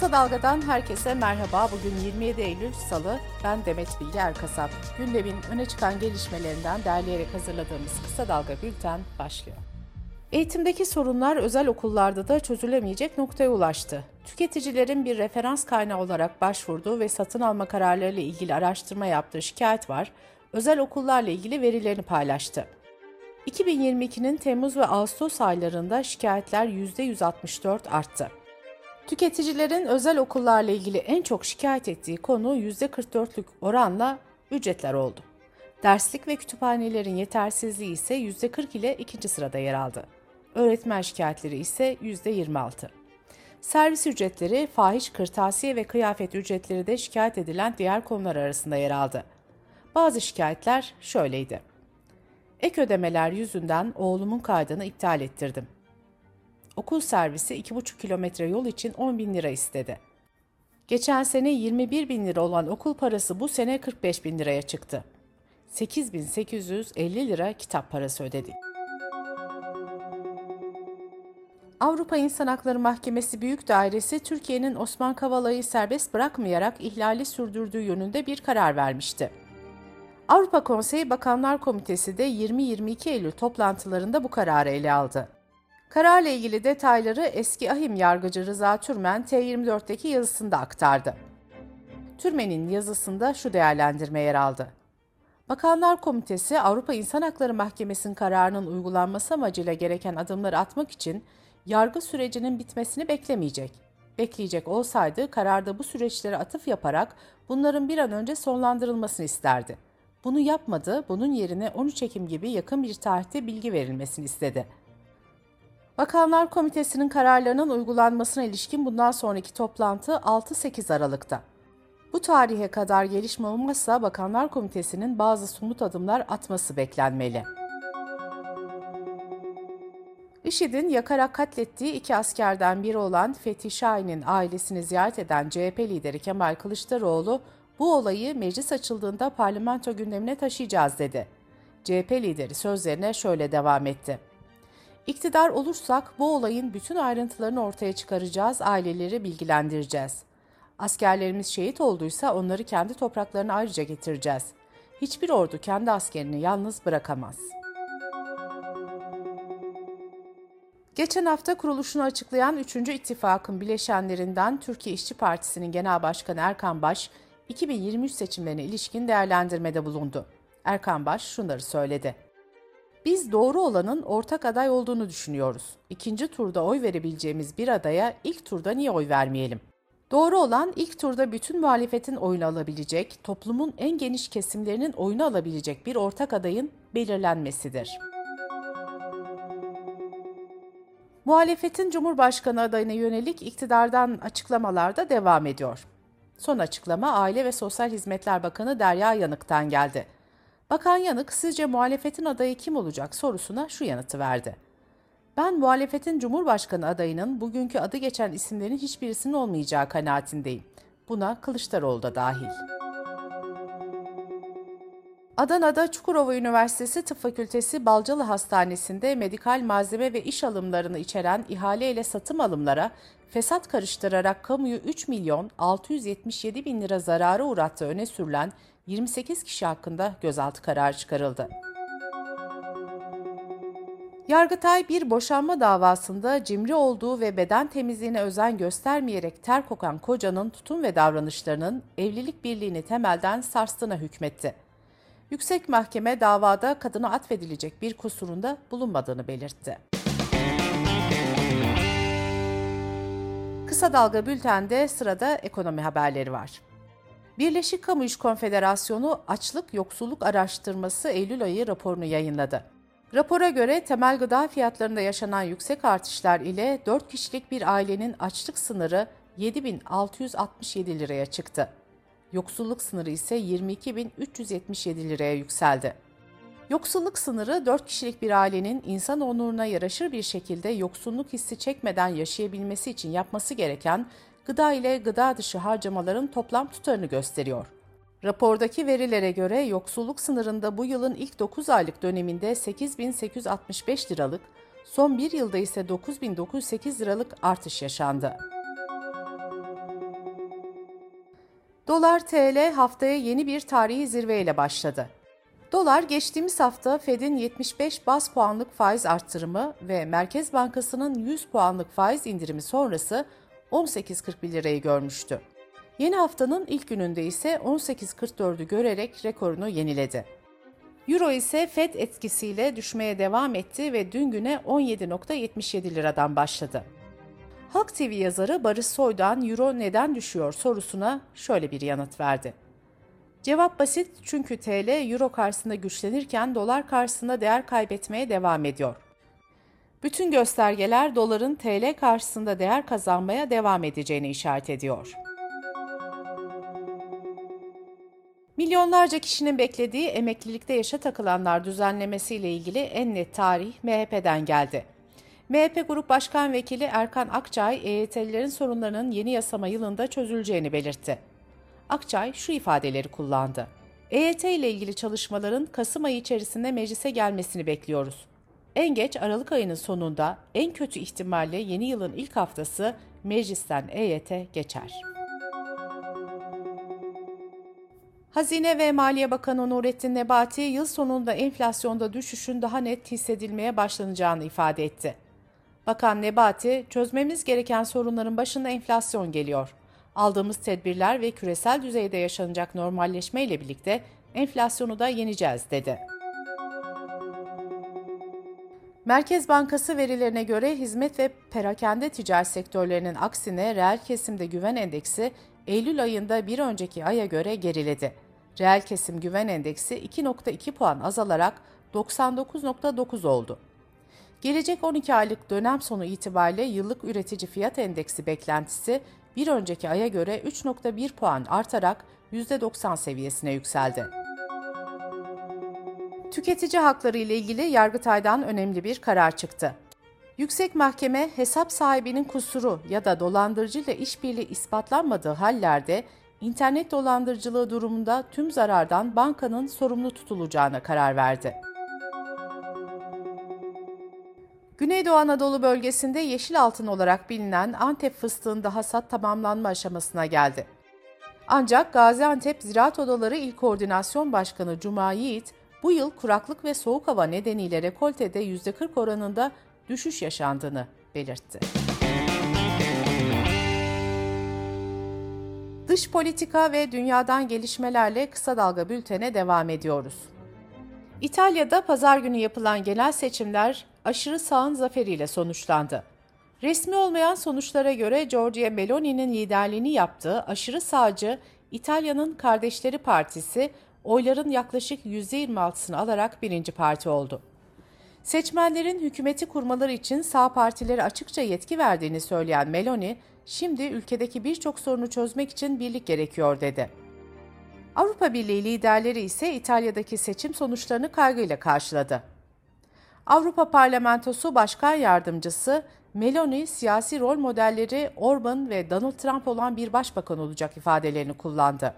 Kısa Dalga'dan herkese merhaba. Bugün 27 Eylül Salı. Ben Demet Bilge Erkasap. Gündemin öne çıkan gelişmelerinden derleyerek hazırladığımız Kısa Dalga Bülten başlıyor. Eğitimdeki sorunlar özel okullarda da çözülemeyecek noktaya ulaştı. Tüketicilerin bir referans kaynağı olarak başvurduğu ve satın alma kararlarıyla ilgili araştırma yaptığı şikayet var, özel okullarla ilgili verilerini paylaştı. 2022'nin Temmuz ve Ağustos aylarında şikayetler %164 arttı. Tüketicilerin özel okullarla ilgili en çok şikayet ettiği konu %44'lük oranla ücretler oldu. Derslik ve kütüphanelerin yetersizliği ise %40 ile ikinci sırada yer aldı. Öğretmen şikayetleri ise %26. Servis ücretleri, fahiş kırtasiye ve kıyafet ücretleri de şikayet edilen diğer konular arasında yer aldı. Bazı şikayetler şöyleydi. Ek ödemeler yüzünden oğlumun kaydını iptal ettirdim. Okul servisi 2,5 kilometre yol için 10 bin lira istedi. Geçen sene 21 bin lira olan okul parası bu sene 45 bin liraya çıktı. 8.850 lira kitap parası ödedik. Avrupa İnsan Hakları Mahkemesi Büyük Dairesi Türkiye'nin Osman Kavala'yı serbest bırakmayarak ihlali sürdürdüğü yönünde bir karar vermişti. Avrupa Konseyi Bakanlar Komitesi de 20-22 Eylül toplantılarında bu kararı ele aldı. Kararla ilgili detayları eski ahim yargıcı Rıza Türmen T24'teki yazısında aktardı. Türmen'in yazısında şu değerlendirme yer aldı. Bakanlar Komitesi Avrupa İnsan Hakları Mahkemesi'nin kararının uygulanması amacıyla gereken adımları atmak için yargı sürecinin bitmesini beklemeyecek. Bekleyecek olsaydı kararda bu süreçlere atıf yaparak bunların bir an önce sonlandırılmasını isterdi. Bunu yapmadı, bunun yerine 13 Ekim gibi yakın bir tarihte bilgi verilmesini istedi. Bakanlar Komitesi'nin kararlarının uygulanmasına ilişkin bundan sonraki toplantı 6-8 Aralık'ta. Bu tarihe kadar gelişme olmazsa Bakanlar Komitesi'nin bazı somut adımlar atması beklenmeli. IŞİD'in yakarak katlettiği iki askerden biri olan Fethi Şahin'in ailesini ziyaret eden CHP lideri Kemal Kılıçdaroğlu, bu olayı meclis açıldığında parlamento gündemine taşıyacağız dedi. CHP lideri sözlerine şöyle devam etti. İktidar olursak bu olayın bütün ayrıntılarını ortaya çıkaracağız, aileleri bilgilendireceğiz. Askerlerimiz şehit olduysa onları kendi topraklarına ayrıca getireceğiz. Hiçbir ordu kendi askerini yalnız bırakamaz. Geçen hafta kuruluşunu açıklayan 3. ittifakın bileşenlerinden Türkiye İşçi Partisi'nin Genel Başkanı Erkan Baş, 2023 seçimlerine ilişkin değerlendirmede bulundu. Erkan Baş şunları söyledi. Biz doğru olanın ortak aday olduğunu düşünüyoruz. İkinci turda oy verebileceğimiz bir adaya ilk turda niye oy vermeyelim? Doğru olan ilk turda bütün muhalefetin oyunu alabilecek, toplumun en geniş kesimlerinin oyunu alabilecek bir ortak adayın belirlenmesidir. Muhalefetin Cumhurbaşkanı adayına yönelik iktidardan açıklamalar da devam ediyor. Son açıklama Aile ve Sosyal Hizmetler Bakanı Derya Yanık'tan geldi. Bakan Yanık sizce muhalefetin adayı kim olacak sorusuna şu yanıtı verdi. Ben muhalefetin Cumhurbaşkanı adayının bugünkü adı geçen isimlerin hiçbirisinin olmayacağı kanaatindeyim. Buna Kılıçdaroğlu da dahil. Adana'da Çukurova Üniversitesi Tıp Fakültesi Balcalı Hastanesi'nde medikal malzeme ve iş alımlarını içeren ihale ile satım alımlara fesat karıştırarak kamuyu 3 milyon 677 bin lira zarara uğrattığı öne sürülen 28 kişi hakkında gözaltı kararı çıkarıldı. Yargıtay bir boşanma davasında cimri olduğu ve beden temizliğine özen göstermeyerek ter kokan kocanın tutum ve davranışlarının evlilik birliğini temelden sarstığına hükmetti. Yüksek Mahkeme davada kadına atfedilecek bir kusurunda bulunmadığını belirtti. Kısa Dalga Bülten'de sırada ekonomi haberleri var. Birleşik Kamu İş Konfederasyonu Açlık Yoksulluk Araştırması Eylül ayı raporunu yayınladı. Rapora göre temel gıda fiyatlarında yaşanan yüksek artışlar ile 4 kişilik bir ailenin açlık sınırı 7667 liraya çıktı. Yoksulluk sınırı ise 22.377 liraya yükseldi. Yoksulluk sınırı 4 kişilik bir ailenin insan onuruna yaraşır bir şekilde yoksulluk hissi çekmeden yaşayabilmesi için yapması gereken gıda ile gıda dışı harcamaların toplam tutarını gösteriyor. Rapordaki verilere göre yoksulluk sınırında bu yılın ilk 9 aylık döneminde 8.865 liralık, son bir yılda ise 9.908 liralık artış yaşandı. Dolar TL haftaya yeni bir tarihi zirveyle başladı. Dolar geçtiğimiz hafta Fed'in 75 bas puanlık faiz arttırımı ve Merkez Bankası'nın 100 puanlık faiz indirimi sonrası 18.41 lirayı görmüştü. Yeni haftanın ilk gününde ise 18.44'ü görerek rekorunu yeniledi. Euro ise Fed etkisiyle düşmeye devam etti ve dün güne 17.77 liradan başladı. Halk TV yazarı Barış Soy'dan Euro neden düşüyor sorusuna şöyle bir yanıt verdi. Cevap basit çünkü TL Euro karşısında güçlenirken dolar karşısında değer kaybetmeye devam ediyor. Bütün göstergeler doların TL karşısında değer kazanmaya devam edeceğini işaret ediyor. Milyonlarca kişinin beklediği emeklilikte yaşa takılanlar düzenlemesiyle ilgili en net tarih MHP'den geldi. MHP Grup Başkan Vekili Erkan Akçay, EYT'lilerin sorunlarının yeni yasama yılında çözüleceğini belirtti. Akçay şu ifadeleri kullandı. EYT ile ilgili çalışmaların Kasım ayı içerisinde meclise gelmesini bekliyoruz. En geç Aralık ayının sonunda, en kötü ihtimalle yeni yılın ilk haftası meclisten EYT geçer. Hazine ve Maliye Bakanı Nurettin Nebati yıl sonunda enflasyonda düşüşün daha net hissedilmeye başlanacağını ifade etti. Bakan Nebati, çözmemiz gereken sorunların başında enflasyon geliyor. Aldığımız tedbirler ve küresel düzeyde yaşanacak normalleşme ile birlikte enflasyonu da yeneceğiz dedi. Merkez Bankası verilerine göre hizmet ve perakende ticaret sektörlerinin aksine reel kesimde güven endeksi Eylül ayında bir önceki aya göre geriledi. Reel kesim güven endeksi 2.2 puan azalarak 99.9 oldu. Gelecek 12 aylık dönem sonu itibariyle yıllık üretici fiyat endeksi beklentisi bir önceki aya göre 3.1 puan artarak %90 seviyesine yükseldi. Tüketici hakları ile ilgili Yargıtay'dan önemli bir karar çıktı. Yüksek Mahkeme hesap sahibinin kusuru ya da dolandırıcıyla işbirliği ispatlanmadığı hallerde internet dolandırıcılığı durumunda tüm zarardan bankanın sorumlu tutulacağına karar verdi. Güneydoğu Anadolu bölgesinde yeşil altın olarak bilinen Antep fıstığında hasat tamamlanma aşamasına geldi. Ancak Gaziantep Ziraat Odaları İl Koordinasyon Başkanı Cuma Yiğit, bu yıl kuraklık ve soğuk hava nedeniyle rekoltede %40 oranında düşüş yaşandığını belirtti. Dış politika ve dünyadan gelişmelerle kısa dalga bültene devam ediyoruz. İtalya'da pazar günü yapılan genel seçimler aşırı sağın zaferiyle sonuçlandı. Resmi olmayan sonuçlara göre Giorgia Meloni'nin liderliğini yaptığı aşırı sağcı İtalya'nın Kardeşleri Partisi oyların yaklaşık %26'sını alarak birinci parti oldu. Seçmenlerin hükümeti kurmaları için sağ partileri açıkça yetki verdiğini söyleyen Meloni, şimdi ülkedeki birçok sorunu çözmek için birlik gerekiyor dedi. Avrupa Birliği liderleri ise İtalya'daki seçim sonuçlarını kaygıyla karşıladı. Avrupa Parlamentosu Başkan Yardımcısı Meloni siyasi rol modelleri Orban ve Donald Trump olan bir başbakan olacak ifadelerini kullandı.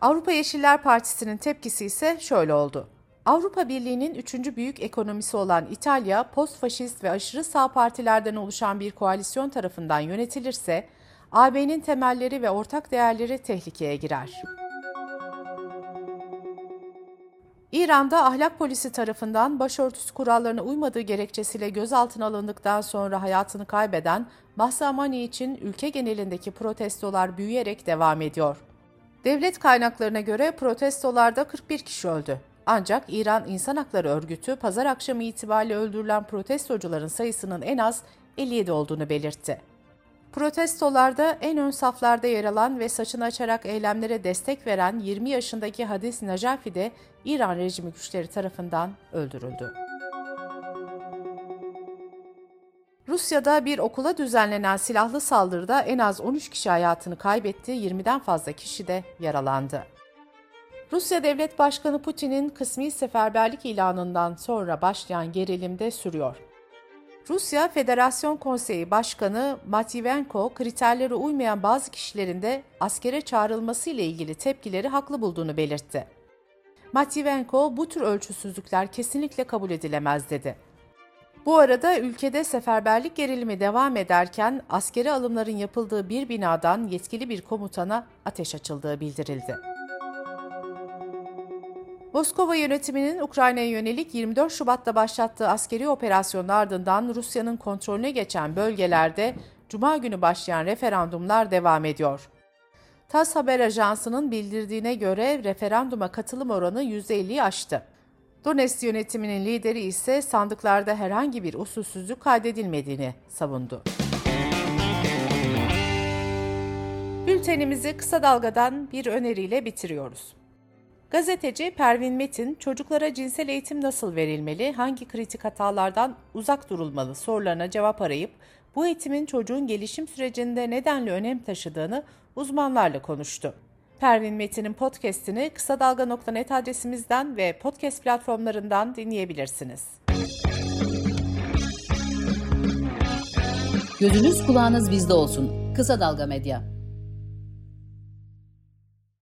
Avrupa Yeşiller Partisi'nin tepkisi ise şöyle oldu. Avrupa Birliği'nin üçüncü büyük ekonomisi olan İtalya, post-faşist ve aşırı sağ partilerden oluşan bir koalisyon tarafından yönetilirse, AB'nin temelleri ve ortak değerleri tehlikeye girer. İran'da ahlak polisi tarafından başörtüsü kurallarına uymadığı gerekçesiyle gözaltına alındıktan sonra hayatını kaybeden Mahsa Amani için ülke genelindeki protestolar büyüyerek devam ediyor. Devlet kaynaklarına göre protestolarda 41 kişi öldü. Ancak İran İnsan Hakları Örgütü pazar akşamı itibariyle öldürülen protestocuların sayısının en az 57 olduğunu belirtti. Protestolarda en ön saflarda yer alan ve saçını açarak eylemlere destek veren 20 yaşındaki Hadis Najafi de İran rejimi güçleri tarafından öldürüldü. Rusya'da bir okula düzenlenen silahlı saldırıda en az 13 kişi hayatını kaybetti, 20'den fazla kişi de yaralandı. Rusya Devlet Başkanı Putin'in kısmi seferberlik ilanından sonra başlayan gerilim de sürüyor. Rusya Federasyon Konseyi Başkanı Matviyenko, kriterlere uymayan bazı kişilerin de askere çağrılması ile ilgili tepkileri haklı bulduğunu belirtti. Matviyenko, bu tür ölçüsüzlükler kesinlikle kabul edilemez dedi. Bu arada ülkede seferberlik gerilimi devam ederken askeri alımların yapıldığı bir binadan yetkili bir komutana ateş açıldığı bildirildi. Moskova yönetiminin Ukrayna'ya yönelik 24 Şubat'ta başlattığı askeri operasyonun ardından Rusya'nın kontrolüne geçen bölgelerde Cuma günü başlayan referandumlar devam ediyor. TASS haber ajansının bildirdiğine göre referanduma katılım oranı %50'yi aştı. Donetsk yönetiminin lideri ise sandıklarda herhangi bir usulsüzlük kaydedilmediğini savundu. Bültenimizi kısa dalgadan bir öneriyle bitiriyoruz. Gazeteci Pervin Metin, çocuklara cinsel eğitim nasıl verilmeli, hangi kritik hatalardan uzak durulmalı sorularına cevap arayıp bu eğitimin çocuğun gelişim sürecinde nedenli önem taşıdığını uzmanlarla konuştu. Pervin Metin'in podcast'ini kısa dalga.net adresimizden ve podcast platformlarından dinleyebilirsiniz. Gözünüz kulağınız bizde olsun. Kısa Dalga Medya.